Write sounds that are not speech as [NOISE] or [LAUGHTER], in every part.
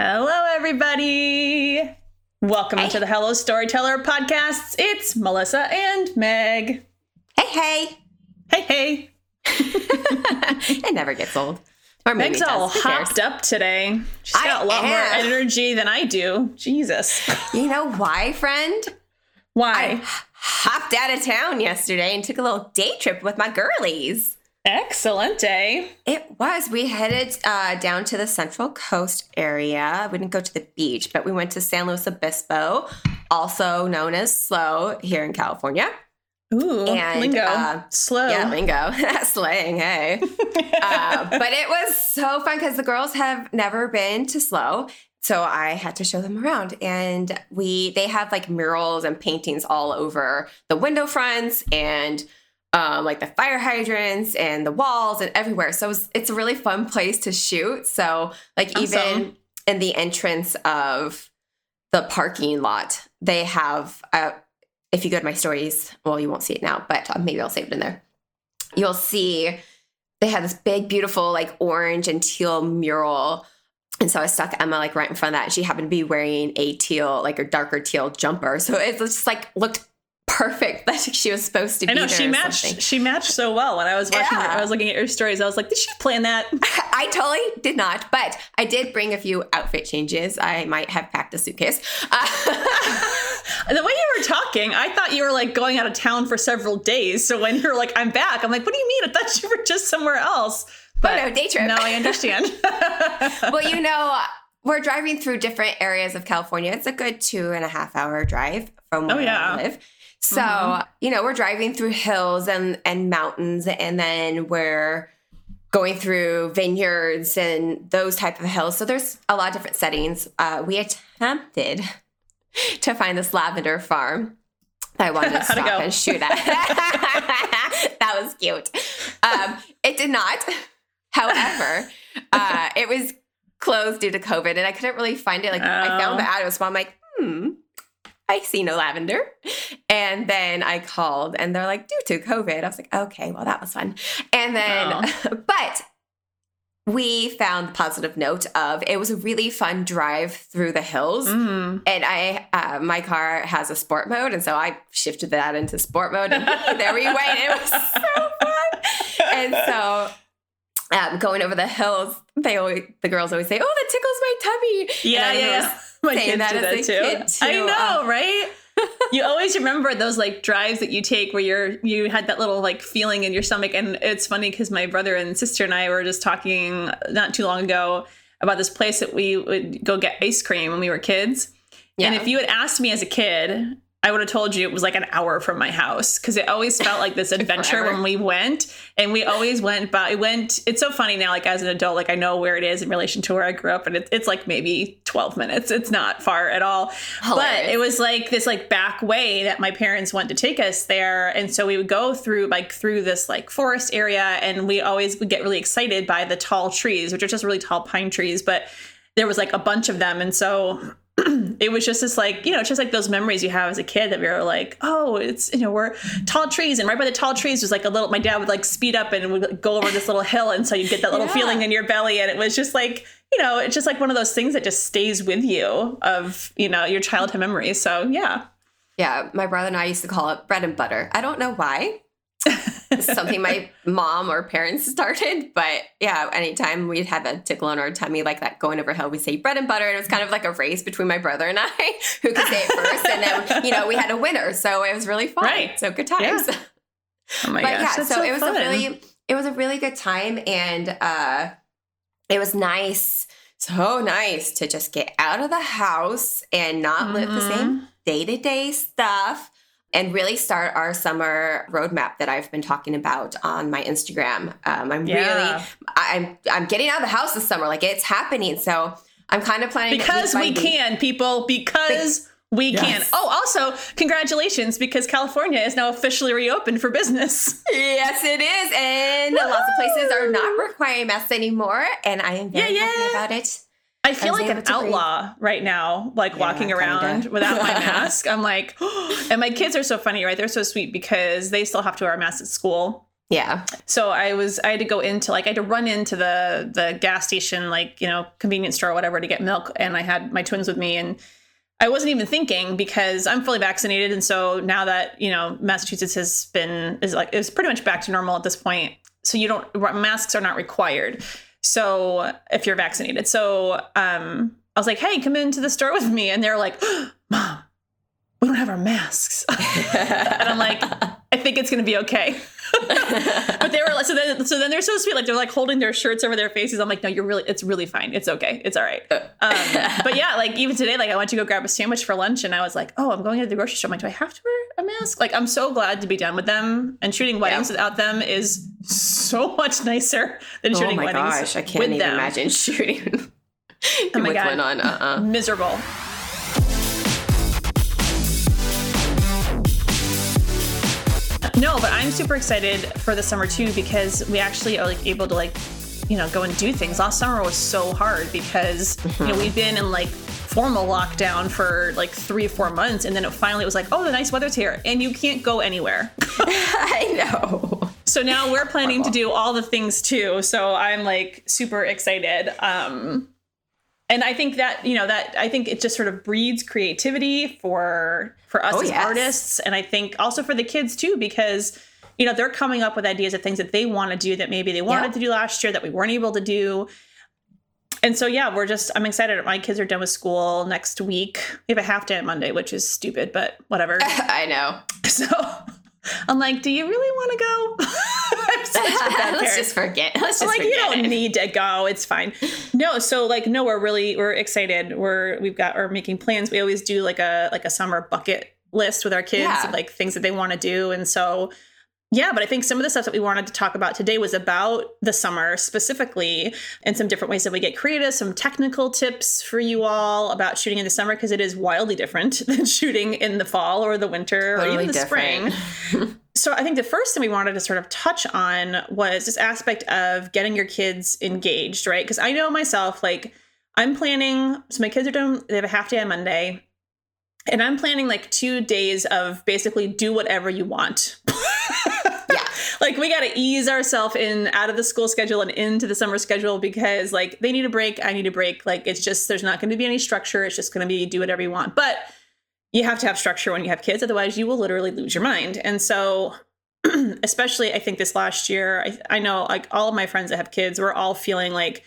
Hello, everybody. Welcome Hey. to the Hello Storyteller podcasts. It's Melissa and Meg. Hey, hey. Hey, hey. [LAUGHS] it never gets old. Or Meg's all. Who cares? hopped up today. She's I got a lot more energy than I do. Jesus. You know why, friend? Why? I hopped out of town yesterday and took a little day trip with my girlies. Excellent day. It was. We headed uh, down to the Central Coast area. We didn't go to the beach, but we went to San Luis Obispo, also known as Slow here in California. Ooh, And, lingo. uh, Slow. Yeah, lingo. [LAUGHS] Slang, hey. [LAUGHS] uh, but it was so fun because the girls have never been to Slow. So I had to show them around. And we they have like murals and paintings all over the window fronts and um, like the fire hydrants and the walls and everywhere. So it's, it's a really fun place to shoot. So like even in the entrance of the parking lot, they have uh, if you go to my stories, well, you won't see it now, but maybe I'll save it in there. You'll see they had this big, beautiful, like orange and teal mural. And so I stuck Emma like right in front of that. She happened to be wearing a teal, like a darker teal jumper. So it just like looked perfect [LAUGHS] that she was supposed to be I know she matched. something. She matched so well when I was watching. Yeah. I was looking at your stories. I was like, did she plan that? [LAUGHS] I totally did not, but I did bring a few outfit changes. I might have packed a suitcase. Uh, [LAUGHS] The way you were talking, I thought you were like going out of town for several days. So when you're like, I'm back, I'm like, what do you mean? I thought you were just somewhere else. But no, day trip. Now I understand. well, you know, we're driving through different areas of California. It's a good two and a half hour drive from where Oh, yeah. I live. So, Mhm. you know, we're driving through hills and, and mountains, and then we're going through vineyards and those type of hills. So there's a lot of different settings. Uh, we attempted [LAUGHS] to find this lavender farm. That I wanted to [LAUGHS] stop and shoot at. [LAUGHS] that was cute. Um, it did not. However, uh, it was closed due to COVID, and I couldn't really find it. Like I found Oh. the address, but I'm like, hmm, I see no lavender. And then I called, and they're like, due to COVID. I was like, okay, well that was fun. And then, [LAUGHS] but we found the positive note of it was a really fun drive through the hills. Mm. And I, uh, my car has a sport mode, and so I shifted that into sport mode, and [LAUGHS] there we went. It was so fun. And so, um, going over the hills, they always the girls always say, "Oh, that tickles my tummy." Yeah, And yeah, remember yeah. [LAUGHS] My saying kids that do as that too. kid, I know, Uh, right? [LAUGHS] you always remember those like drives that you take where you're you had that little like feeling in your stomach and it's funny because my brother and sister and i were just talking not too long ago about this place that we would go get ice cream when we were kids yeah. and if you had asked me as a kid i would have told you it was like an hour from my house because it always felt like this [LAUGHS] adventure when we went and we always went by it went it's so funny now like as an adult like i know where it is in relation to where i grew up and it, it's like maybe 12 minutes it's not far at all. But it was like this like back way that my parents went to take us there and so we would go through like through this like forest area and we always would get really excited by the tall trees which are just really tall pine trees but there was like a bunch of them and so [CLEARS THROAT] it was just this like you know it's just like those memories you have as a kid that we were like oh it's you know we're tall trees and right by the tall trees was like a little my dad would like speed up and would go over this little hill and so you get that little Yeah. feeling in your belly and it was just like you know it's just like one of those things that just stays with you of you know your childhood memories so yeah yeah, my brother and I used to call it bread and butter. I don't know why. Something my mom or parents started, but yeah, anytime we'd have a tickle on our tummy like that going over hill, we say bread and butter. And it was kind of like a race between my brother and I [LAUGHS] who could say it first. And then, you know, we had a winner. So it was really fun. Right. So good times. [LAUGHS] oh my but gosh yeah, that's so, it was fun. a really it was a really good time and uh it was nice, so nice to just get out of the house and not live the same day-to-day stuff and really start our summer roadmap that I've been talking about on my Instagram. Um, I'm Yeah. really I'm I'm getting out of the house this summer, like it's happening. So I'm kind of planning because we week. can people because we Yes. can oh also congratulations because california is now officially reopened for business [LAUGHS] Yes, it is. And lots of places are not requiring masks anymore. And I am very Yeah, happy yeah. about it. I feel like an outlaw right now, like Yeah, walking kinda. around [LAUGHS] without my [LAUGHS] mask. I'm like, [GASPS] and my kids are so funny, right? They're so sweet because they still have to wear a mask at school. Yeah. So I was I had to go into like I had to run into the the gas station like, you know, convenience store or whatever to get milk and I had my twins with me and I wasn't even thinking because I'm fully vaccinated and so now that, you know, Massachusetts has been is like is pretty much back to normal at this point. So you don't masks are not required. So if you're vaccinated. So um I was like, "Hey, come into the store with me." And they're like, "Mom, we don't have our masks." [LAUGHS] and I'm like, "I think it's going to be okay." [LAUGHS] but they were like, so then, so then they're so sweet. Like they're like holding their shirts over their faces. I'm like, no, you're really, it's really fine. It's okay. It's all right. Um, but yeah, like even today, like I went to go grab a sandwich for lunch and I was like, oh, I'm going to the grocery store. I'm like, do I have to wear a mask? Like, I'm so glad to be done with them. And shooting weddings without them is so much nicer than oh shooting my weddings. gosh, I can't even them. imagine shooting Oh my with God. one on. Uh-uh. Miserable. No, but I'm super excited for the summer too because we actually are like able to like, you know, go and do things. Last summer was so hard because you know we've been in like formal lockdown for like three or four months, and then it finally was like, oh, the nice weather's here, and you can't go anywhere. [LAUGHS] I know. So now we're planning to do all the things too. So I'm like super excited. Um, and I think that you know that I think it just sort of breeds creativity for for us Oh, as yes. artists, and I think also for the kids too because you know they're coming up with ideas of things that they want to do that maybe they wanted Yeah. to do last year that we weren't able to do. And so yeah, we're just I'm excited. My kids are done with school next week. We have a half day on Monday, which is stupid, but whatever. [LAUGHS] I know. [LAUGHS] so I'm like, do you really want to go? [LAUGHS] I'm such a bad Let's just forget. Let's just like forget you don't it. need to go it's fine no so like no we're really we're excited we're we've got we're making plans we always do like a like a summer bucket list with our kids Yeah. of, like things that they want to do and so yeah but i think some of the stuff that we wanted to talk about today was about the summer specifically and some different ways that we get creative some technical tips for you all about shooting in the summer because it is wildly different [LAUGHS] than shooting in the fall or the winter or even the spring [LAUGHS] so I think the first thing we wanted to sort of touch on was this aspect of getting your kids engaged, right? Because I know myself, like I'm planning. So my kids are doing. They have a half day on Monday, and I'm planning like two days of basically do whatever you want. [LAUGHS] Like we got to ease ourselves in out of the school schedule and into the summer schedule because like they need a break i need a break. Like it's just there's not going to be any structure. It's just going to be do whatever you want. But you have to have structure when you have kids. Otherwise you will literally lose your mind. And so [CLEARS THROAT] especially i think this last year I, I know like all of my friends that have kids we're all feeling like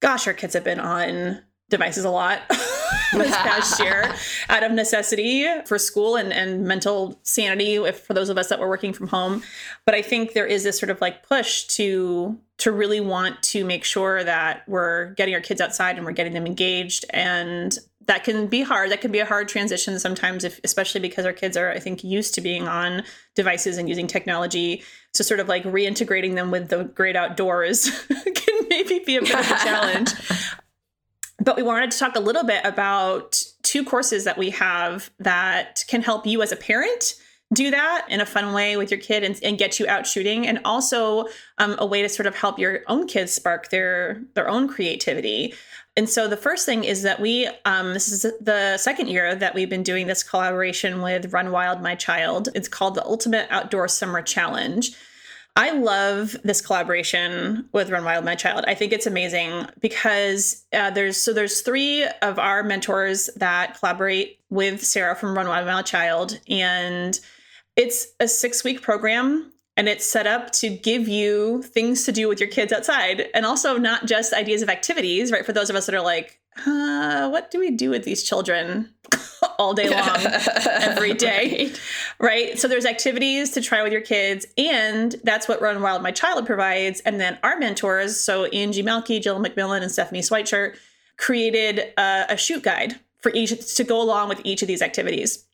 gosh our kids have been on devices a lot [LAUGHS] [LAUGHS] this past [LAUGHS] year out of necessity for school and, and mental sanity if for those of us that were working from home. But i think there is this sort of like push to to really want to make sure that we're getting our kids outside and we're getting them engaged. And that can be hard. That can be a hard transition sometimes if especially because our kids are i think used to being on devices and using technology. So sort of like reintegrating them with the great outdoors [LAUGHS] can maybe be a bit of a challenge but we wanted to talk a little bit about two courses that we have that can help you as a parent do that in a fun way with your kid and, and get you out shooting and also um, a way to sort of help your own kids spark their their own creativity. And so the first thing is that we um, this is the second year that we've been doing this collaboration with run wild my child. It's called the ultimate outdoor summer challenge I love this collaboration with Run Wild My Child. I think it's amazing because uh, there's so there's three of our mentors that collaborate with Sarah from Run Wild My Child, and it's a six week program and it's set up to give you things to do with your kids outside and also not just ideas of activities right for those of us that are like uh, what do we do with these children [LAUGHS] all day long every [LAUGHS] day. Right. So there's activities to try with your kids and that's what run wild my child provides. And then our mentors so angie melky jill mcmillan and stephanie schweitzer created a, a shoot guide for each to go along with each of these activities.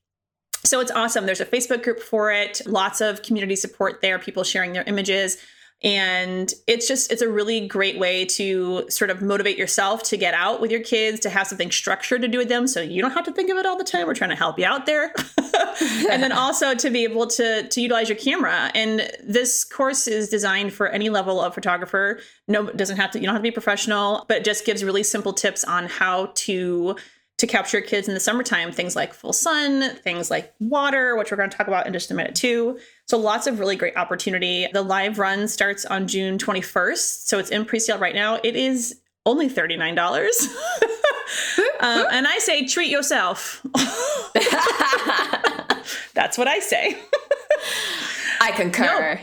So it's awesome. There's a Facebook group for it, lots of community support there, people sharing their images. And it's just, it's a really great way to sort of motivate yourself to get out with your kids, to have something structured to do with them. So you don't have to think of it all the time. We're trying to help you out there. [LAUGHS] and then [LAUGHS] also to be able to, to utilize your camera. And this course is designed for any level of photographer. No, doesn't have to, you don't have to be professional, but it just gives really simple tips on how to to capture kids in the summertime, things like full sun, things like water, which we're going to talk about in just a minute too. So lots of really great opportunity. The live run starts on June 21st. So it's in pre-sale right now. It is only $39. [LAUGHS] um, and I say treat yourself. [LAUGHS] [LAUGHS] That's what I say. I concur. No.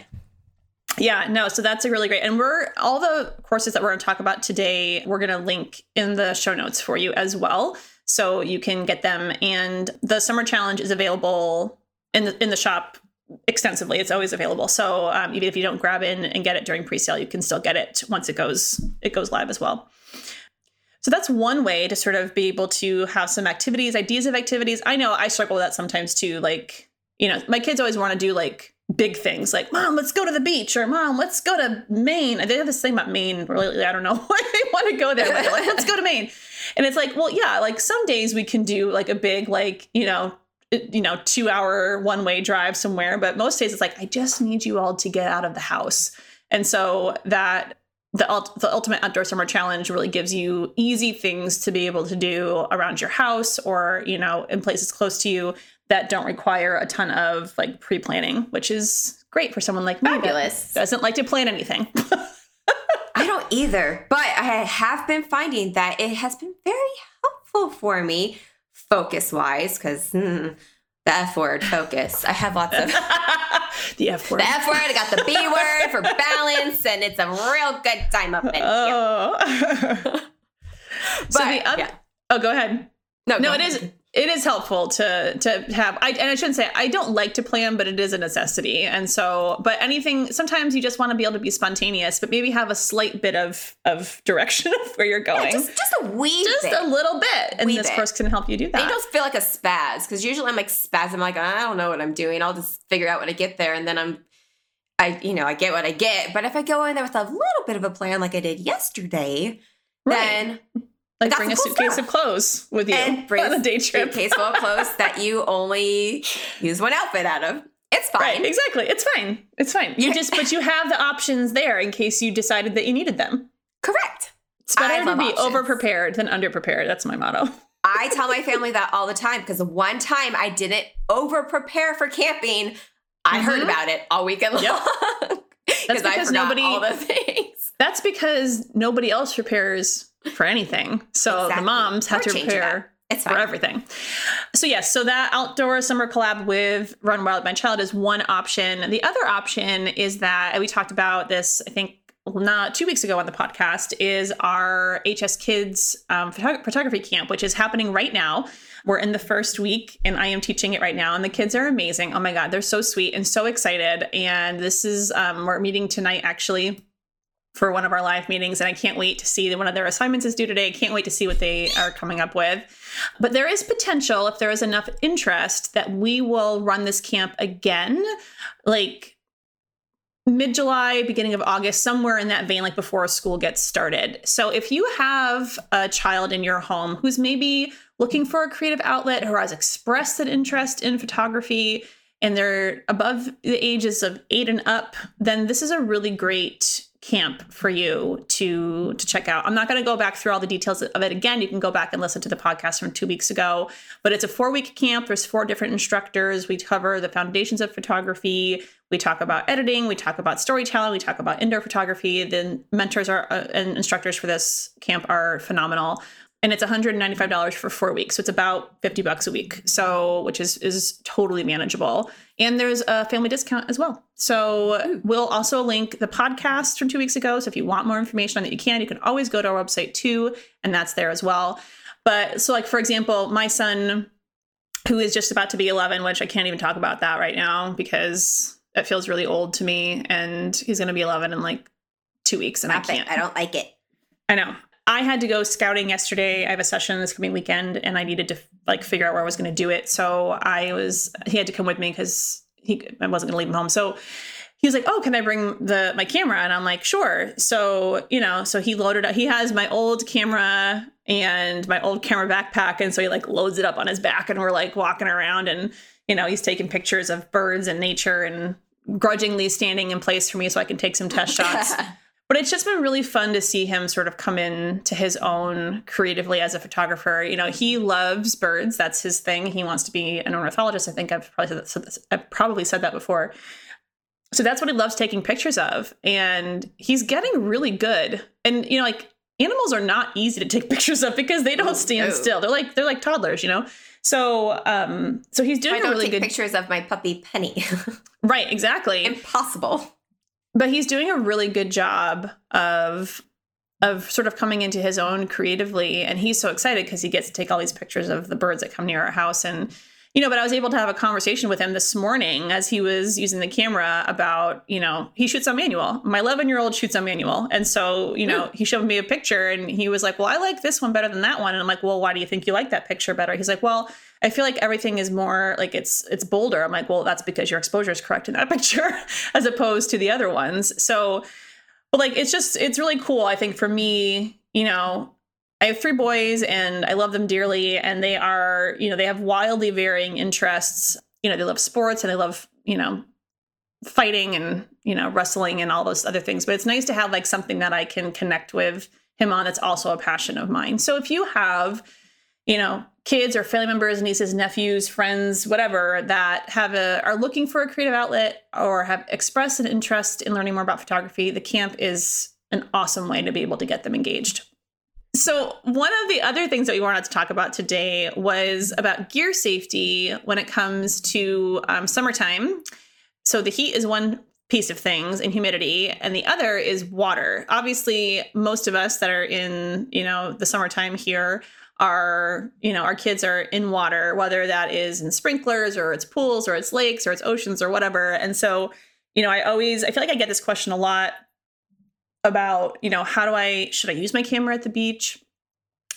Yeah, no, so that's a really great. And we're all the courses that we're going to talk about today, we're going to link in the show notes for you as well. So you can get them. And the summer challenge is available in the in the shop extensively. It's always available. So um, even if you don't grab in and get it during pre-sale, you can still get it once it goes it goes live as well. So that's one way to sort of be able to have some activities, ideas of activities. I know I struggle with that sometimes too. Like, you know, my kids always want to do like big things like mom let's go to the beach or mom let's go to maine. They have this thing about maine really i don't know [LAUGHS] why they want to go there but like let's go to maine. And it's like well yeah like some days we can do like a big like you know uh, you know two hour one way drive somewhere but most days it's like i just need you all to get out of the house. And so that the, the ultimate outdoor summer challenge really gives you easy things to be able to do around your house or you know in places close to you that don't require a ton of like pre-planning, which is great for someone like me Fabulous. doesn't like to plan anything. [LAUGHS] I don't either, but I have been finding that it has been very helpful for me focus wise because mm, the F word focus. I have lots of [LAUGHS] the F word. The F word. I got the B word for balance, and it's a real good time up in oh. [LAUGHS] here. so the other, yeah. oh, go ahead. No, no, it is it is helpful to to have I and I shouldn't say I don't like to plan, but it is a necessity. And so, but anything sometimes you just want to be able to be spontaneous, but maybe have a slight bit of of direction [LAUGHS] of where you're going. Yeah, just, just a wee just bit. a little bit. And this bit. course can help you do that. It does feel like a spaz because usually I'm like spaz. I'm like I don't know what I'm doing. I'll just figure out when I get there, and then I'm I you know I get what I get. But if I go in there with a little bit of a plan like I did yesterday, right. then like bring a suitcase stuff. of clothes with you and bring [LAUGHS] on a day trip. Suitcase full of clothes that you only use one outfit out of. It's fine. Right, exactly. It's fine. It's fine. You just but you have the options there in case you decided that you needed them. Correct. It's better to be over prepared than under prepared. That's my motto. [LAUGHS] I tell my family that all the time because one time I didn't over prepare for camping. I mm-hmm. heard about it all weekend long. Yep. [LAUGHS] That's because nobody all the things. That's because nobody else prepares for anything. So exactly. the moms have to prepare for everything. So yes, so that outdoor summer collab with Run Wild My Child is one option. The other option is that we talked about this, I think not two weeks ago on the podcast is our HS Kids um, photog- photography camp, which is happening right now. We're in the first week and I am teaching it right now. And the kids are amazing. Oh my God, they're so sweet and so excited. And this is, um, we're meeting tonight actually for one of our live meetings and I can't wait to see one of their assignments is due today. I can't wait to see what they are coming up with. But there is potential if there is enough interest that we will run this camp again like mid July, beginning of August, somewhere in that vein, like before school gets started. So if you have a child in your home who's maybe looking for a creative outlet, who has expressed an interest in photography, and they're above the ages of eight and up, then this is a really great camp for you to to check out. I'm not going to go back through all the details of it again. You can go back and listen to the podcast from 2 weeks ago, but it's a 4-week camp. There's four different instructors. We cover the foundations of photography. We talk about editing, we talk about storytelling, we talk about indoor photography. The mentors are uh, and instructors for this camp are phenomenal and it's $195 for four weeks. So it's about 50 bucks a week. So, which is, is totally manageable. And there's a family discount as well. So Ooh. we'll also link the podcast from two weeks ago. So if you want more information on that, you can, you can always go to our website too. And that's there as well. But so like, for example, my son, who is just about to be 11, which I can't even talk about that right now because it feels really old to me. And he's going to be 11 in like two weeks. And I can't. I don't like it. I know. I had to go scouting yesterday. I have a session this coming weekend, and I needed to like figure out where I was going to do it. So I was he had to come with me because he I wasn't going to leave him home. So he was like, "Oh, can I bring the my camera?" And I'm like, "Sure." So you know, so he loaded up. He has my old camera and my old camera backpack, and so he like loads it up on his back, and we're like walking around, and you know, he's taking pictures of birds and nature, and grudgingly standing in place for me so I can take some test shots. [LAUGHS] but it's just been really fun to see him sort of come in to his own creatively as a photographer. You know, he loves birds. That's his thing. He wants to be an ornithologist. I think I've probably said that, I've probably said that before. So that's what he loves taking pictures of. And he's getting really good. And, you know, like animals are not easy to take [LAUGHS] pictures of because they don't stand still. They're like, they're like toddlers, you know? So, um, so he's doing I don't really take good pictures of my puppy Penny. [LAUGHS] Right, exactly. Impossible. But he's doing a really good job of of sort of coming into his own creatively and he's so excited because he gets to take all these pictures of the birds that come near our house. And you know but i was able to have a conversation with him this morning as he was using the camera about you know he shoots on manual. My 11 year old shoots on manual. And so you know hmm. he showed me a picture and he was like well i like this one better than that one. And i'm like well why do you think you like that picture better? He's like well I feel like everything is more like it's it's bolder. I'm like, well, that's because your exposure is correct in that [LAUGHS] picture as opposed to the other ones. So, but like it's just it's really cool. I think for me, you know, I have three boys and I love them dearly, and they are, you know, they have wildly varying interests. You know, they love sports and they love, you know, fighting and you know wrestling and all those other things. But it's nice to have like something that I can connect with him on. That's also a passion of mine. So if you have you know kids or family members nieces nephews friends whatever that have a are looking for a creative outlet or have expressed an interest in learning more about photography the camp is an awesome way to be able to get them engaged. So one of the other things that we wanted to talk about today was about gear safety when it comes to um, summertime. So the heat is one piece of things and humidity and the other is water. Obviously most of us that are in you know the summertime here our you know our kids are in water whether that is in sprinklers or it's pools or it's lakes or it's oceans or whatever. And so you know i always i feel like i get this question a lot about you know how do i should i use my camera at the beach?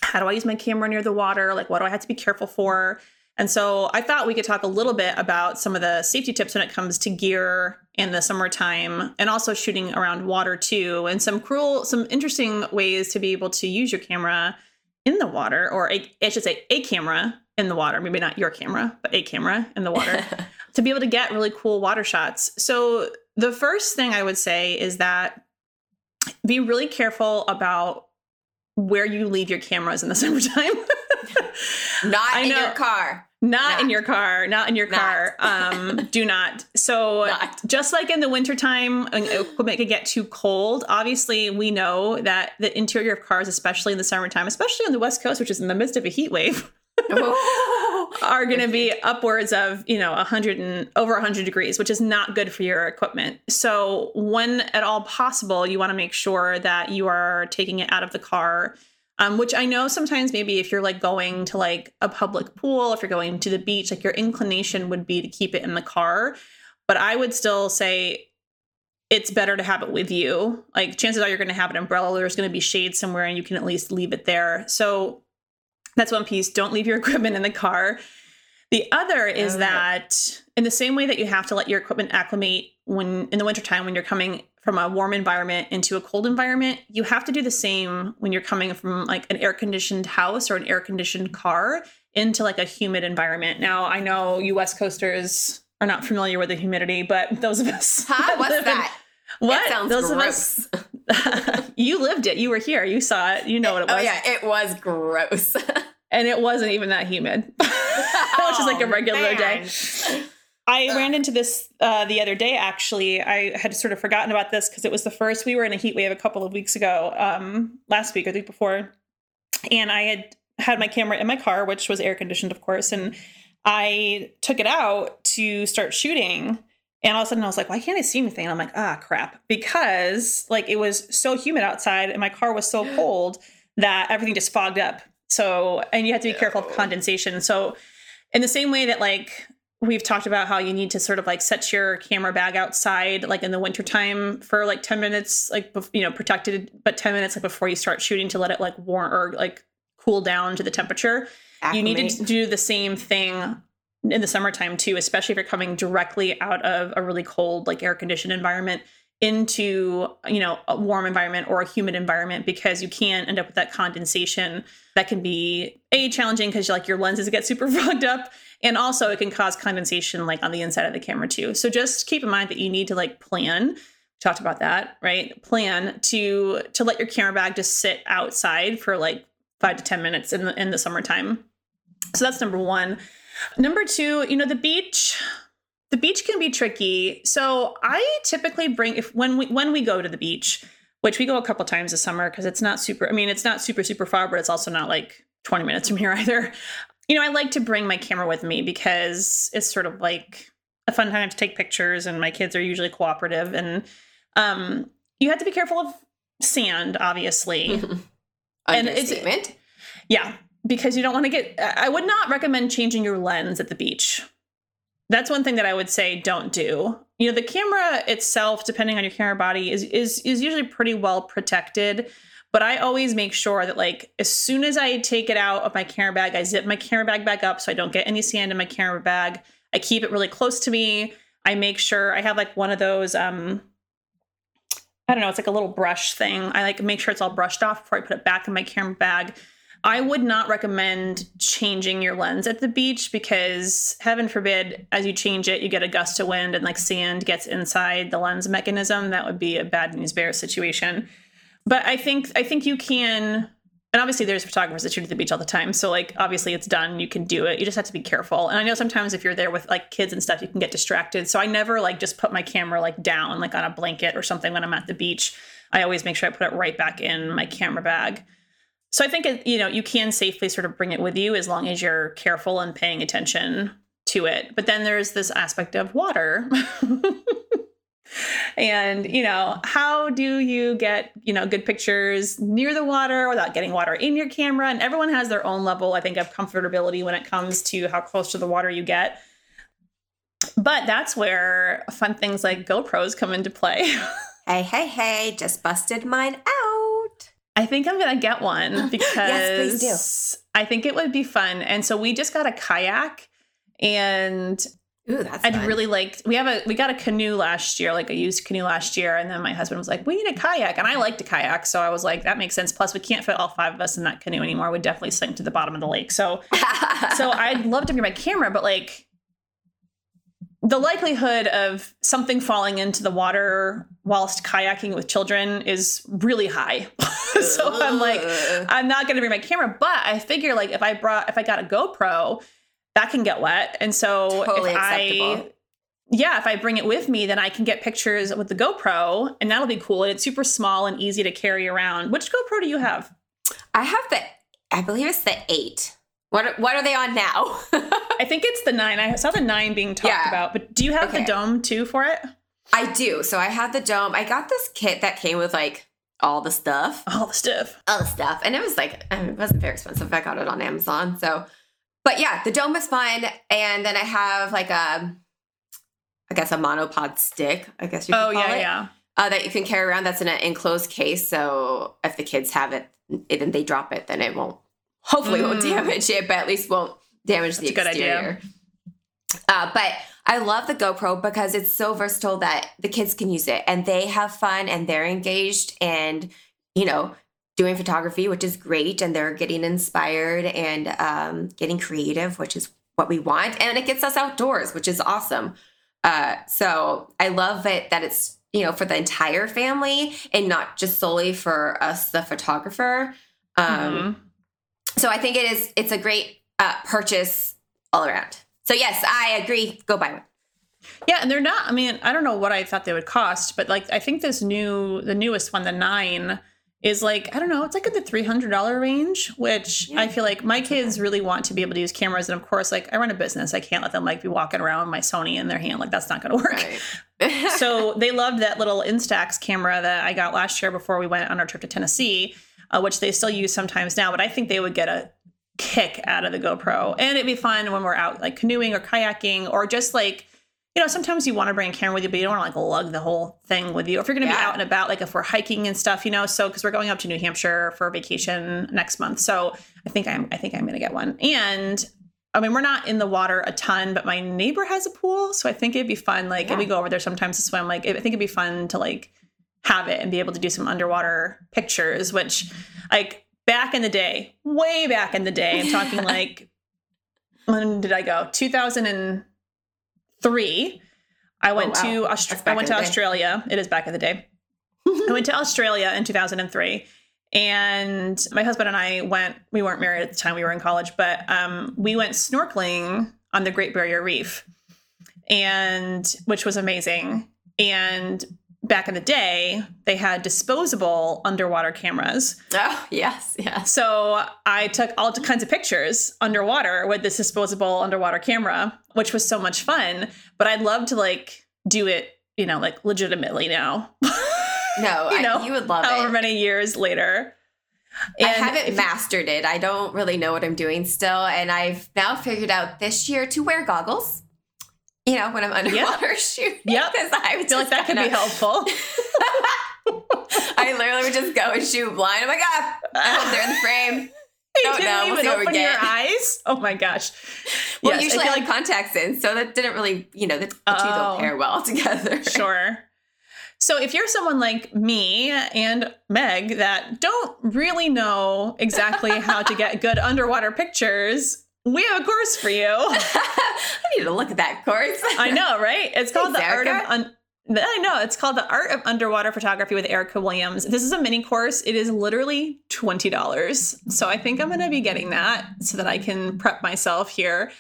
How do i use my camera near the water? Like what do i have to be careful for? And so i thought we could talk a little bit about some of the safety tips when it comes to gear in the summertime and also shooting around water too and some cruel some interesting ways to be able to use your camera in the water, or a, I should say, a camera in the water, maybe not your camera, but a camera in the water, [LAUGHS] to be able to get really cool water shots. So, the first thing I would say is that be really careful about where you leave your cameras in the [LAUGHS] summertime. not in your car. Not, not, in your car. Not in your not. car. Um, [LAUGHS] do not. So not. just like in the wintertime, equipment can get too cold. Obviously, we know that the interior of cars, especially in the summertime, especially on the West Coast, which is in the midst of a heat wave, oh. [LAUGHS] [LAUGHS] are going to be upwards of you know 100 and over 100 degrees, which is not good for your equipment. So when at all possible, you want to make sure that you are taking it out of the car um, which I know sometimes maybe if you're like going to like a public pool, if you're going to the beach, like your inclination would be to keep it in the car. But I would still say it's better to have it with you. Like chances are you're going to have an umbrella, there's going to be shade somewhere, and you can at least leave it there. So that's one piece. Don't leave your [LAUGHS] equipment in the car. The other is that in the same way that you have to let your equipment acclimate when in the wintertime when you're coming from a warm environment into a cold environment, you have to do the same when you're coming from like an air conditioned house or an air conditioned car into like a humid environment. Now, I know you West Coasters are not familiar with the humidity, but those of us. Huh? What's in, that? What? That those gross. of us. [LAUGHS] you lived it. You were here. You saw it. You know what it oh, was. Oh, yeah. It was gross. [LAUGHS] and it wasn't even that humid, [LAUGHS] which is like a oh, regular man. day. I Ugh. ran into this uh, the other day. Actually, I had sort of forgotten about this because it was the first. We were in a heat wave a couple of weeks ago, um, last week or the week before, and I had had my camera in my car, which was air conditioned, of course, and I took it out to start shooting. And all of a sudden, I was like, "Why can't I see anything?" And I'm like, "Ah, crap!" Because like it was so humid outside, and my car was so [GASPS] cold that everything just fogged up. So, and you have to be careful of condensation. So, in the same way that like we've talked about how you need to sort of like set your camera bag outside like in the wintertime for like 10 minutes like you know protected but 10 minutes like before you start shooting to let it like warm or like cool down to the temperature Acclimate. you need to do the same thing in the summertime too especially if you're coming directly out of a really cold like air conditioned environment into you know a warm environment or a humid environment because you can end up with that condensation that can be a challenging because like your lenses get super [LAUGHS] fogged up and also it can cause condensation like on the inside of the camera too so just keep in mind that you need to like plan talked about that, right? Plan to to let your camera bag just sit outside for like five to ten minutes in the in the summertime. So that's number one. Number two, you know, the beach. The beach can be tricky. So I typically bring if when we when we go to the beach, which we go a couple times this summer because it's not super. I mean, it's not super super far, but it's also not like 20 minutes from here [LAUGHS] either. You know, I like to bring my camera with me because it's sort of like a fun time to take pictures, and my kids are usually cooperative. And um, you have to be careful of sand, obviously. [LAUGHS] and it's yeah, because you don't want to get. I would not recommend changing your lens at the beach. That's one thing that I would say don't do. You know, the camera itself, depending on your camera body, is is is usually pretty well protected. But I always make sure that like as soon as I take it out of my camera bag, I zip my camera bag back up so I don't get any sand in my camera bag. I keep it really close to me. I make sure I have like one of those um I don't know, it's like a little brush thing. I like make sure it's all brushed off before I put it back in my camera bag. I would not recommend changing your lens at the beach because heaven forbid as you change it you get a gust of wind and like sand gets inside the lens mechanism. That would be a bad news bear situation. But I think I think you can and obviously there's photographers that shoot at the beach all the time so like obviously it's done you can do it. You just have to be careful. And i know sometimes if you're there with like kids and stuff you can get distracted. So i never like just put my camera like down like on a blanket or something when i'm at the beach. I always make sure i put it right back in my camera bag so i think uh, you know you can safely sort of bring it with you as long as you're careful and paying attention to it. But then there's this aspect of water. [LAUGHS] And you know how do you get you know good pictures near the water without getting water in your camera? And everyone has their own level i think of comfortability when it comes to how close to the water you get. But that's where fun things like gopros come into play. [LAUGHS] Hey hey hey just busted mine out i think i'm gonna get one [GASPS] because yes, do. i think it would be fun and so we just got a kayak and Ooh, that's I'd fun. really like we have a we got a canoe last year, like a used canoe last year, and then my husband was like, "We need a kayak," and I liked a kayak, so I was like, "That makes sense." Plus, we can't fit all five of us in that canoe anymore. We'd definitely sink to the bottom of the lake. So, [LAUGHS] so I'd love to bring my camera, but like the likelihood of something falling into the water whilst kayaking with children is really high. [LAUGHS] so I'm like, I'm not going to bring my camera, but I figure like if I brought if I got a GoPro that can get wet. And so Totally if acceptable. I yeah, if I bring it with me, then I can get pictures with the GoPro and that'll be cool. And it's super small and easy to carry around. Which GoPro do you have? I have the I believe it's the eight. What what are they on now? [LAUGHS] I think it's the nine. I saw the nine being talked Yeah. about, but do you have Okay. the dome too for it? I do. So I have the dome. I got this kit that came with like all the stuff. All the stuff. all the stuff. And it was like, I mean, it wasn't very expensive. I got it on Amazon. So, but yeah, the dome is fun. And then I have like a, I guess a monopod stick, I guess you could Oh call yeah, it, yeah. Uh, that you can carry around. That's in an enclosed case. So if the kids have it and they drop it, then it won't, hopefully won't Mm. damage it, but at least won't damage the That's a good idea. exterior. Uh, but I love the GoPro because it's so versatile that the kids can use it and they have fun and they're engaged and, you know, doing photography, which is great. And they're getting inspired and um, getting creative, which is what we want. And it gets us outdoors, which is awesome. Uh, so I love it that it's, you know, for the entire family and not just solely for us, the photographer. Um, Mhm. so I think it is, it's a great uh, purchase all around. So yes, I agree. Go buy one. Yeah, and they're not. I mean, I don't know what I thought they would cost, but like I think this new, the newest one, the nine, is like I don't know. It's like in the three hundred dollar range, which Yeah. I feel like my kids really want to be able to use cameras, and of course, like I run a business, I can't let them like be walking around with my Sony in their hand. Like that's not going to work. Right. [LAUGHS] so [LAUGHS] they loved that little Instax camera that I got last year before we went on our trip to Tennessee, uh, which they still use sometimes now. But I think they would get a kick out of the GoPro, and it'd be fun when we're out like canoeing or kayaking, or just like you know, sometimes you want to bring a camera with you, but you don't want to like lug the whole thing with you. If you're going to be out and about, like if we're hiking and stuff, you know, so because we're going up to New Hampshire for vacation next month, so I think I'm I think I'm going to get one. And I mean, we're not in the water a ton, but my neighbor has a pool, so I think it'd be fun. Like if we go over there sometimes to swim, like I think it'd be fun to like have it and be able to do some underwater pictures. Which, like back in the day, way back in the day, I'm talking [LAUGHS] like when did I go? 2003. I went wow. to That's Aust- back I went to the day. Australia. It is back in the day. I went to [LAUGHS] Australia in 2003 and my husband and I went we weren't married at the time we were in college but um, we went snorkeling on the Great Barrier Reef and which was amazing and back in the day they had disposable underwater cameras Oh, yes, yes. so I took all kinds of pictures underwater with this disposable underwater camera, which was so much fun. But I'd love to like do it, you know, like legitimately now. [LAUGHS] No, You I, you would love it. However it. many years later. And I haven't mastered it. I don't really know what I'm doing still. And I've now figured out this year to wear goggles. You know, when I'm underwater [LAUGHS] shooting. Yep. Because I I feel like that could be helpful. [LAUGHS] [LAUGHS] I literally would just go and shoot blind. I'm like, ah, I hope they're in the frame. you Don't know. We'll see what we open your eyes. Oh my gosh. Well, Yes, usually I, feel have contacts in, so that didn't really, you know, the, the two Oh. don't pair well together. Sure. So if you're someone like me and Meg that don't really know exactly how to get good underwater pictures, we have a course for you. [LAUGHS] I need to look at that course. I know, right? It's called Thanks, the art of un- I know it's called the art of underwater photography with Erica Williams. This is a mini course. It is literally twenty dollars. So I think I'm going to be getting that so that I can prep myself here.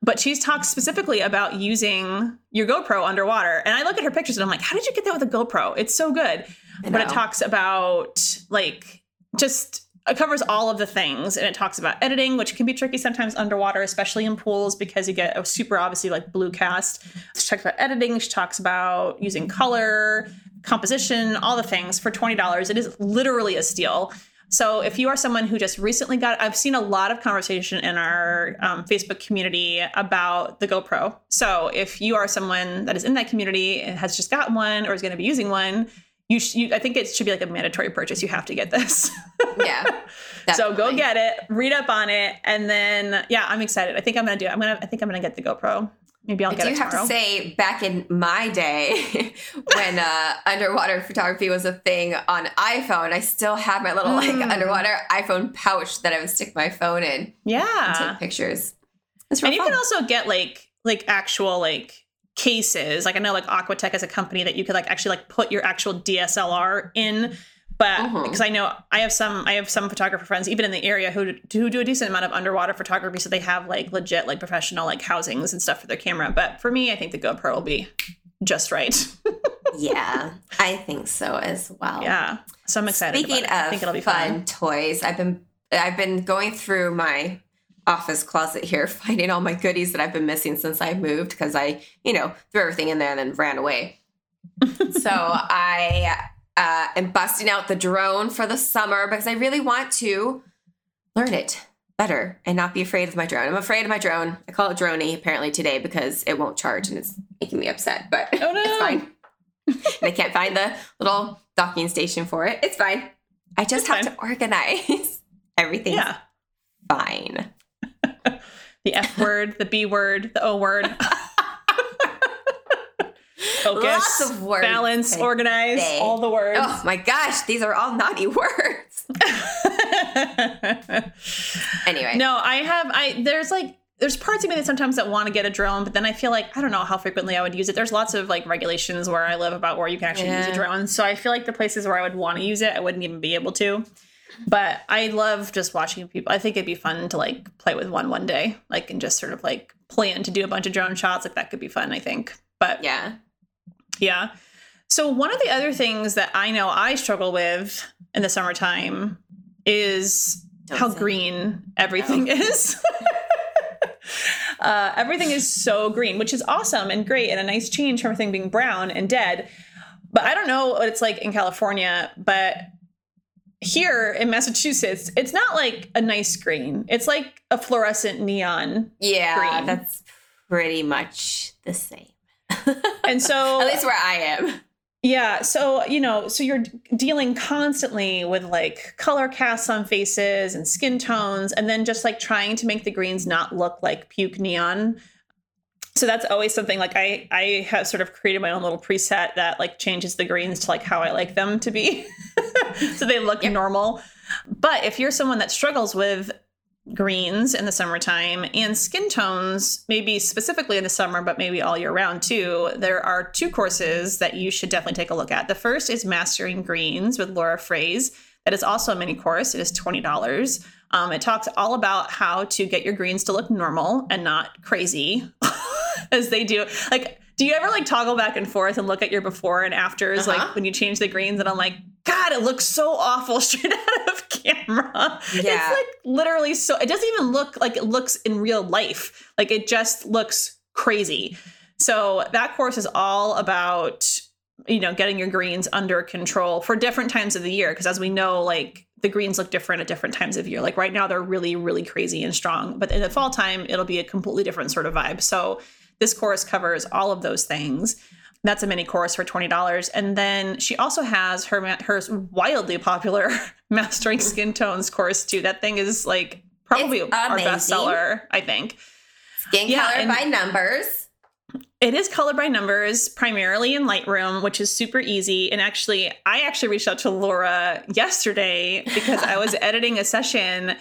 But she talks specifically about using your GoPro underwater, and I look at her pictures and I'm like, "How did you get that with a GoPro? It's so good." But it talks about like just it covers all of the things and it talks about editing which can be tricky sometimes underwater especially in pools because you get a super obviously like blue cast. She talks about editing she talks about using color composition all the things. For $20 it is literally a steal. So if you are someone who just recently got i've seen a lot of conversation in our um, facebook community about the gopro. So if you are someone that is in that community and has just got one or is going to be using one you, sh- you i think it should be like a mandatory purchase you have to get this [LAUGHS] Yeah. [LAUGHS] so go get it read up on it and then yeah i'm excited i think i'm gonna do it i'm gonna i think i'm gonna get the gopro maybe i'll I get do it have to say, back in my day, [LAUGHS] when uh, underwater photography was a thing on iPhone, I still have my little like Mm. underwater iPhone pouch that I would stick my phone in Yeah. and take pictures. And you fun. can also get like like actual like cases. Like i know like aquatech is a company that you could like actually like put your actual dslr in but Mhm. because i know i have some i have some photographer friends even in the area who do, who do a decent amount of underwater photography so they have like legit like professional like housings and stuff for their camera. But for me i think the gopro will be just right. [LAUGHS] Yeah, I think so as well. yeah so i'm excited Speaking of i think it'll be fun, fun. toys, I've been I've been going through my office closet here, [LAUGHS] finding all my goodies that I've been missing since I moved because I, you know, threw everything in there and then ran away. [LAUGHS] so I uh, am busting out the drone for the summer because I really want to learn it better and not be afraid of my drone. I'm afraid of my drone. I call it droney apparently today because it won't charge and it's making me upset, but Oh, no. it's fine. and I can't find the little docking station for it. It's fine. I just It's have fine. to organize [LAUGHS] everything. yeah Fine. The f [LAUGHS] word the b word the o word. [LAUGHS] Focus Lots of words. balance today. organize all the words. Oh my gosh, these are all naughty [LAUGHS] words. Anyway. no i have i there's like there's parts of me that sometimes that want to get a drone but then i feel like i don't know how frequently i would use it. There's lots of like regulations where i live about where you can actually use a drone. So i feel like the places where i would want to use it i wouldn't even be able to but i love just watching people i think it'd be fun to like play with one one day like and just sort of like plan to do a bunch of drone shots like that could be fun i think but Yeah. yeah. So one of the other things that I know I struggle with in the summertime is Don't how green everything is. [LAUGHS] uh, everything is so green, which is awesome and great and a nice change from everything being brown and dead. But I don't know what it's like in California, but here in Massachusetts, it's not like a nice green. It's like a fluorescent neon. Yeah, Green. that's pretty much the same. [LAUGHS] And so At least where I am. Yeah, so you know, so you're dealing constantly with like color casts on faces and skin tones, and then just like trying to make the greens not look like puke neon. So that's always something like I I have sort of created my own little preset that like changes the greens to like how I like them to be, [LAUGHS] [LAUGHS] so they look Yep. normal. But if you're someone that struggles with greens in the summertime and skin tones, maybe specifically in the summer, but maybe all year round too, there are two courses that you should definitely take a look at. The first is Mastering Greens with Laura Fraze. That is also a mini course. It is $20. Um, it talks all about how to get your greens to look normal and not crazy [LAUGHS] as they do. Like, do you ever like toggle back and forth and look at your before and afters, Uh-huh. like when you change the greens? And I'm like, God, it looks so awful [LAUGHS] straight out of camera. It's Yeah. like literally so, it doesn't even look like it looks in real life. Like it just looks crazy. So that course is all about, you know, getting your greens under control for different times of the year. Because as we know, like the greens look different at different times of year. Like right now, they're really, really crazy and strong. But in the fall time, it'll be a completely different sort of vibe. So this course covers all of those things. That's a mini course for twenty dollars, and then she also has her her wildly popular [LAUGHS] mastering skin tones course too. That thing is like probably It's our amazing. bestseller, I think. Skin Yeah, color by numbers. It is color by numbers, primarily in Lightroom, which is super easy. And actually, I actually reached out to Laura yesterday because I was [LAUGHS] editing a session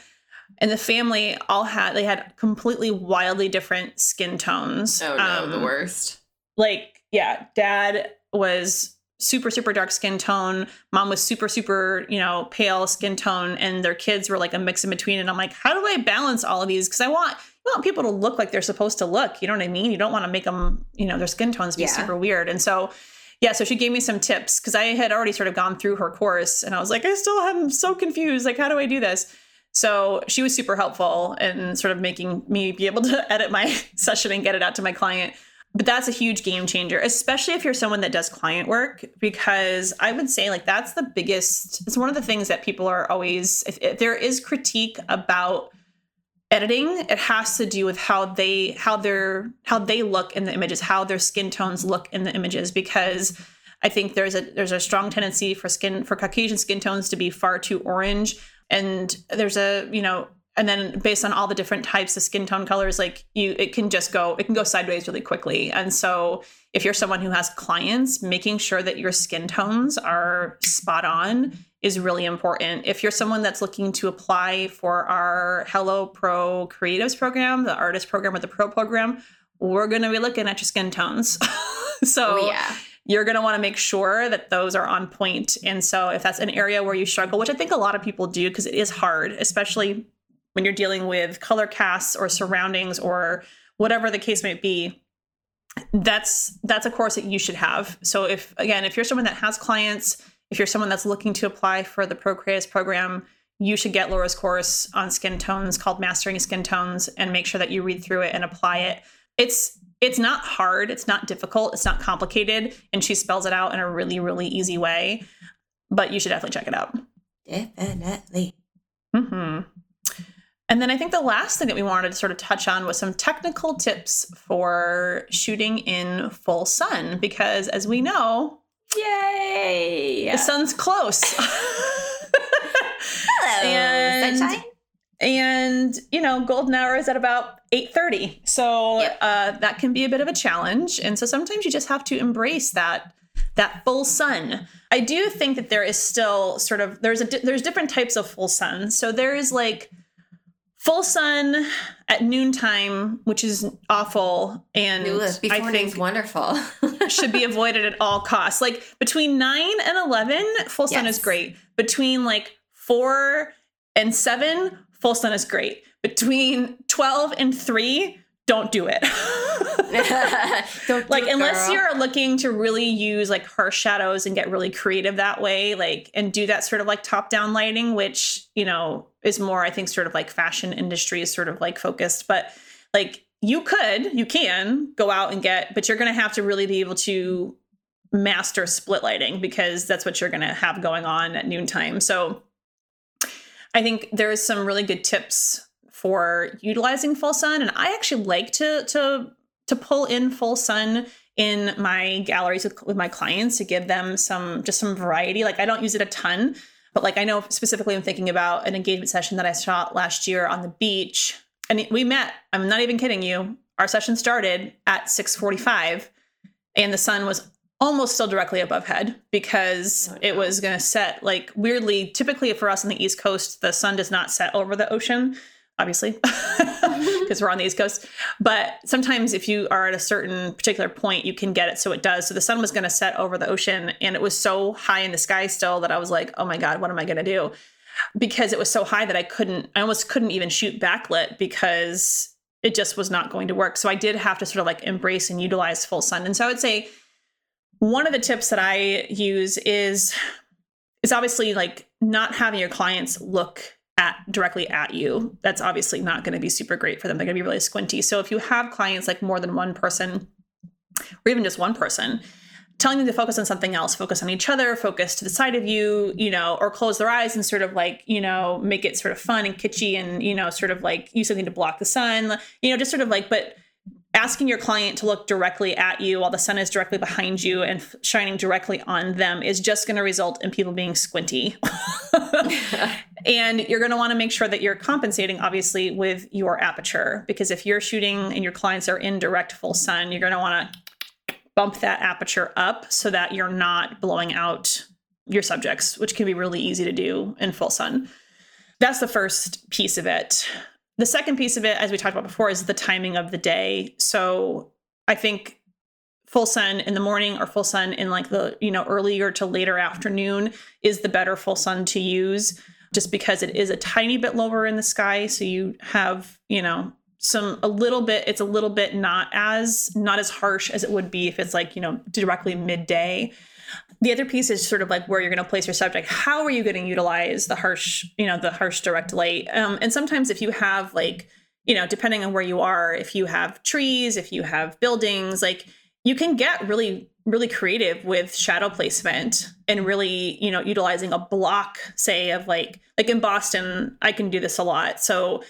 and the family all had they had completely wildly different skin tones. Oh no, Um, the worst. like yeah dad was super super dark skin tone. Mom was super super you know pale skin tone. And their kids were like a mix in between. And i'm like how do i balance all of these? Because i want you want people to look like they're supposed to look. You know what i mean? You don't want to make them you know their skin tones be Yeah. super weird. And so yeah so she gave me some tips because i had already sort of gone through her course. And i was like i still am so confused. Like how do i do this so she was super helpful in sort of making me be able to [LAUGHS] edit my [LAUGHS] session and get it out to my client. But that's a huge game changer especially if you're someone that does client work because i would say like that's the biggest it's one of the things that people are always if, if there is critique about editing it has to do with how they how their how they look in the images how their skin tones look in the images because i think there's a there's a strong tendency for skin for caucasian skin tones to be far too orange and there's a you know and then based on all the different types of skin tone colors like you it can just go it can go sideways really quickly. And so if you're someone who has clients making sure that your skin tones are spot on is really important. If you're someone that's looking to apply for our hello pro creatives program the artist program or the pro program we're going to be looking at your skin tones. [LAUGHS] So oh yeah. You're going to want to make sure that those are on point. And so, if that's an area where you struggle, which I think a lot of people do because it is hard, especially when you're dealing with color casts or surroundings or whatever the case might be, that's that's a course that you should have. So, if again, if you're someone that has clients, if you're someone that's looking to apply for the Pro Creatives program, you should get Laura's course on skin tones called Mastering Skin Tones and make sure that you read through it and apply it. It's it's not hard, it's not difficult, it's not complicated, and she spells it out in a really, really easy way. But you should definitely check it out. Definitely. hmm And then I think the last thing that we wanted to sort of touch on was some technical tips for shooting in full sun, because as we know, Yay! the sun's close. [LAUGHS] Hello, and- sunshine. and you know golden hour is at about 8.30 so Yep. uh, that can be a bit of a challenge and so sometimes you just have to embrace that that full sun i do think that there is still sort of there's a there's different types of full sun so there is like full sun at noontime which is awful and Ooh, i think, wonderful. [LAUGHS] should be avoided at all costs. Like between nine and eleven, full sun Yes. is great. Between like four and seven, full sun is great. Between twelve and three, don't do it. [LAUGHS] Don't [LAUGHS] like do it, unless girl. you're looking to really use like harsh shadows and get really creative that way, like and do that sort of like top down lighting, which you know is more I think sort of like fashion industry is sort of like focused, but like you could, you can go out and get, but you're going to have to really be able to master split lighting because that's what you're going to have going on at noontime. So I think there's some really good tips for utilizing full sun and I actually like to to to pull in full sun in my galleries with, with my clients to give them some just some variety. Like I don't use it a ton, but like I know specifically I'm thinking about an engagement session that I shot last year on the beach and we met i'm not even kidding you our session started at 6.45 and the sun was almost still directly above head because Oh, it was going to set like weirdly typically for us on the east coast the sun does not set over the ocean obviously, [LAUGHS] because we're on the East Coast. But sometimes if you are at a certain particular point, you can get it so it does. So the sun was going to set over the ocean and it was so high in the sky still that I was like, oh my God, what am I going to do? Because it was so high that I couldn't, I almost couldn't even shoot backlit because it just was not going to work. So I did have to sort of like embrace and utilize full sun. And so I would say one of the tips that I use is is obviously like not having your clients look at directly at you. That's obviously not going to be super great for them. They're going to be really squinty. So if you have clients like more than one person or even just one person, telling them to focus on something else, focus on each other, focus to the side of you, you know, or close their eyes and sort of like, you know, make it sort of fun and kitschy and, you know, sort of like use something to block the sun, you know, just sort of like, but asking your client to look directly at you while the sun is directly behind you and shining directly on them is just going to result in people being squinty. [LAUGHS] and you're going to want to make sure that you're compensating obviously with your aperture because if you're shooting and your clients are in direct full sun, you're going to want to bump that aperture up so that you're not blowing out your subjects, which can be really easy to do in full sun. That's the first piece of it. The second piece of it, as we talked about before, is the timing of the day. So I think full sun in the morning or full sun in like the you know earlier to later afternoon is the better full sun to use just because it is a tiny bit lower in the sky so you have you know some a little bit it's a little bit not as not as harsh as it would be if it's like you know directly midday the other piece is sort of like where you're going to place your subject. How are you going to utilize the harsh you know the harsh direct light? Um, and sometimes if you have like you know depending on where you are if you have trees if you have buildings like you can get really really creative with shadow placement and really you know utilizing a block say of like like in boston i can do this a lot. So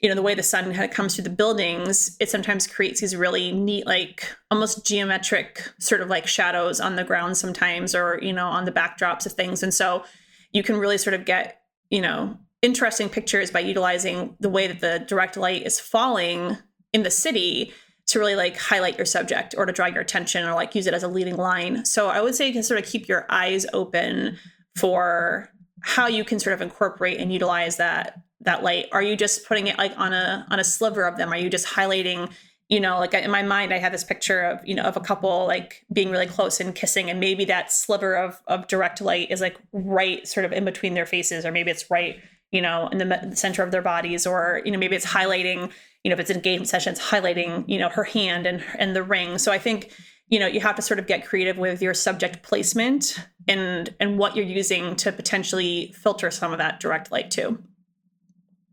you know the way the sun kind of comes through the buildings it sometimes creates these really neat like almost geometric sort of like shadows on the ground sometimes or you know on the backdrops of things. And so you can really sort of get you know interesting pictures by utilizing the way that the direct light is falling in the city to really like highlight your subject or to draw your attention or like use it as a leading line. So i would say you can sort of keep your eyes open for how you can sort of incorporate and utilize that that light? Are you just putting it like on a on a sliver of them? Are you just highlighting you know like in my mind i have this picture of you know of a couple like being really close and kissing and maybe that sliver of of direct light is like right sort of in between their faces or maybe it's right you know in the, the center of their bodies or you know maybe it's highlighting you know if it's an engagement session it's highlighting you know her hand and and the ring. So i think you know you have to sort of get creative with your subject placement and and what you're using to potentially filter some of that direct light too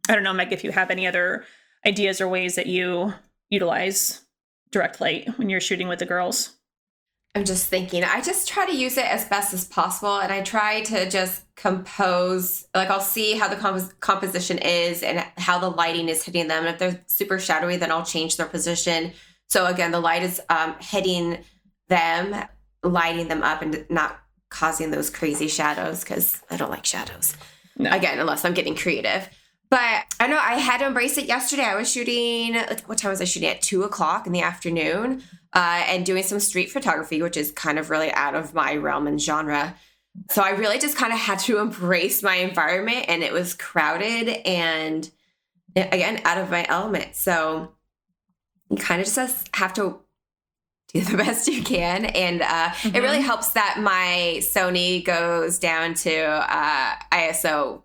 I don't know, Meg, if you have any other ideas or ways that you utilize direct light when you're shooting with the girls. I'm just thinking, I just try to use it as best as possible. And I try to just compose, like, I'll see how the comp- composition is and how the lighting is hitting them. And if they're super shadowy, then I'll change their position. So, again, the light is um, hitting them, lighting them up, and not causing those crazy shadows because I don't like shadows. No. Again, unless I'm getting creative. But I know I had to embrace it yesterday. I was shooting, what time was I shooting? At two o'clock in the afternoon uh, and doing some street photography, which is kind of really out of my realm and genre. So I really just kind of had to [LAUGHS] embrace my environment and it was crowded and again, out of my element. So you kind of just have to do the [LAUGHS] best you can. And uh, mm-hmm. it really helps that my Sony goes down to uh, ISO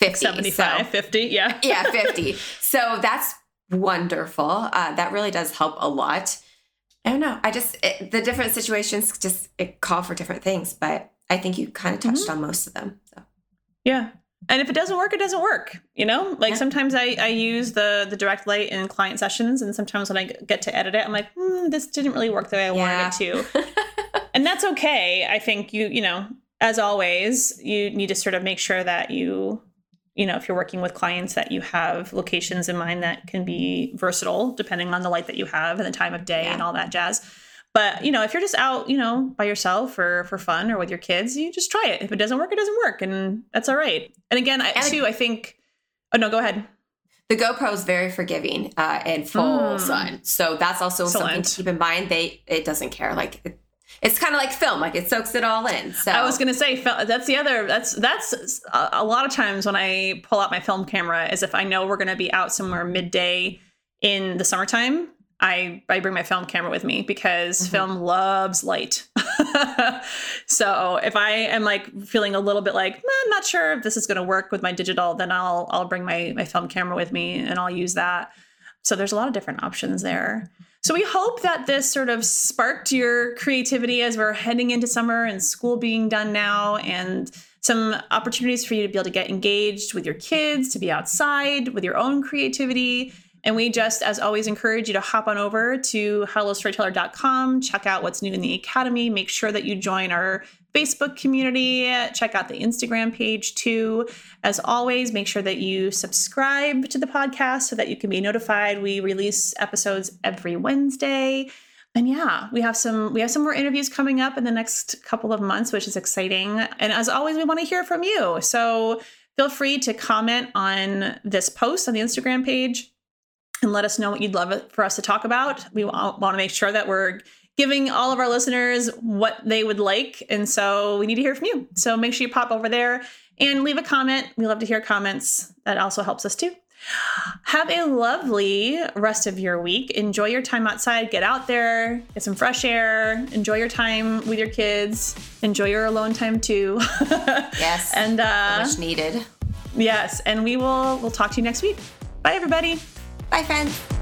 50 75 so, 50 yeah. [LAUGHS] Yeah 50 [LAUGHS] so that's wonderful. Uh, that really does help a lot. I don't know. I just it, the different situations just it call for different things but i think you kind of touched mm-hmm. on most of them so. Yeah. And if it doesn't work it doesn't work you know? Like yeah. sometimes I, I use the the direct light in client sessions and sometimes when i get to edit it i'm like mm, this didn't really work the way i yeah. wanted it to. [LAUGHS] And that's okay. I think you you know as always you need to sort of make sure that you you know, if you're working with clients that you have locations in mind that can be versatile depending on the light that you have and the time of day yeah. and all that jazz. But, you know, if you're just out, you know, by yourself or for fun or with your kids, you just try it. If it doesn't work, it doesn't work. And that's all right. And again, I, too, I think, oh, no, go ahead. The GoPro is very forgiving uh, and full mm. sun. So that's also Excellent. something to keep in mind. They, it doesn't care. Like, it, it's kind of like film, like it soaks it all in. So I was gonna say that's the other. That's that's a lot of times when I pull out my film camera is if I know we're gonna be out somewhere midday in the summertime. I I bring my film camera with me because mm-hmm. film loves light. [LAUGHS] so if I am like feeling a little bit like I'm not sure if this is going to work with my digital, then I'll I'll bring my my film camera with me and I'll use that. So there's a lot of different options there. So we hope that this sort of sparked your creativity as we're heading into summer and school being done now and some opportunities for you to be able to get engaged with your kids, to be outside with your own creativity. And we just, as always, encourage you to hop on over to hellostoryteller.com, check out what's new in the Academy, make sure that you join our Facebook community. Check out the Instagram page too. As always, make sure that you subscribe to the podcast so that you can be notified. We release episodes every Wednesday. And yeah, we have some we have some more interviews coming up in the next couple of months, which is exciting. And as always, we want to hear from you. So feel free to comment on this post on the Instagram page and let us know what you'd love for us to talk about. We want to make sure that we're giving all of our listeners what they would like. And so we need to hear from you. So make sure you pop over there and leave a comment. We love to hear comments. That also helps us too. Have a lovely rest of your week. Enjoy your time outside. Get out there, get some fresh air, enjoy your time with your kids, enjoy your alone time too. [LAUGHS] yes. and uh much needed. Yes, and we will we'll talk to you next week. Bye everybody. Bye friends.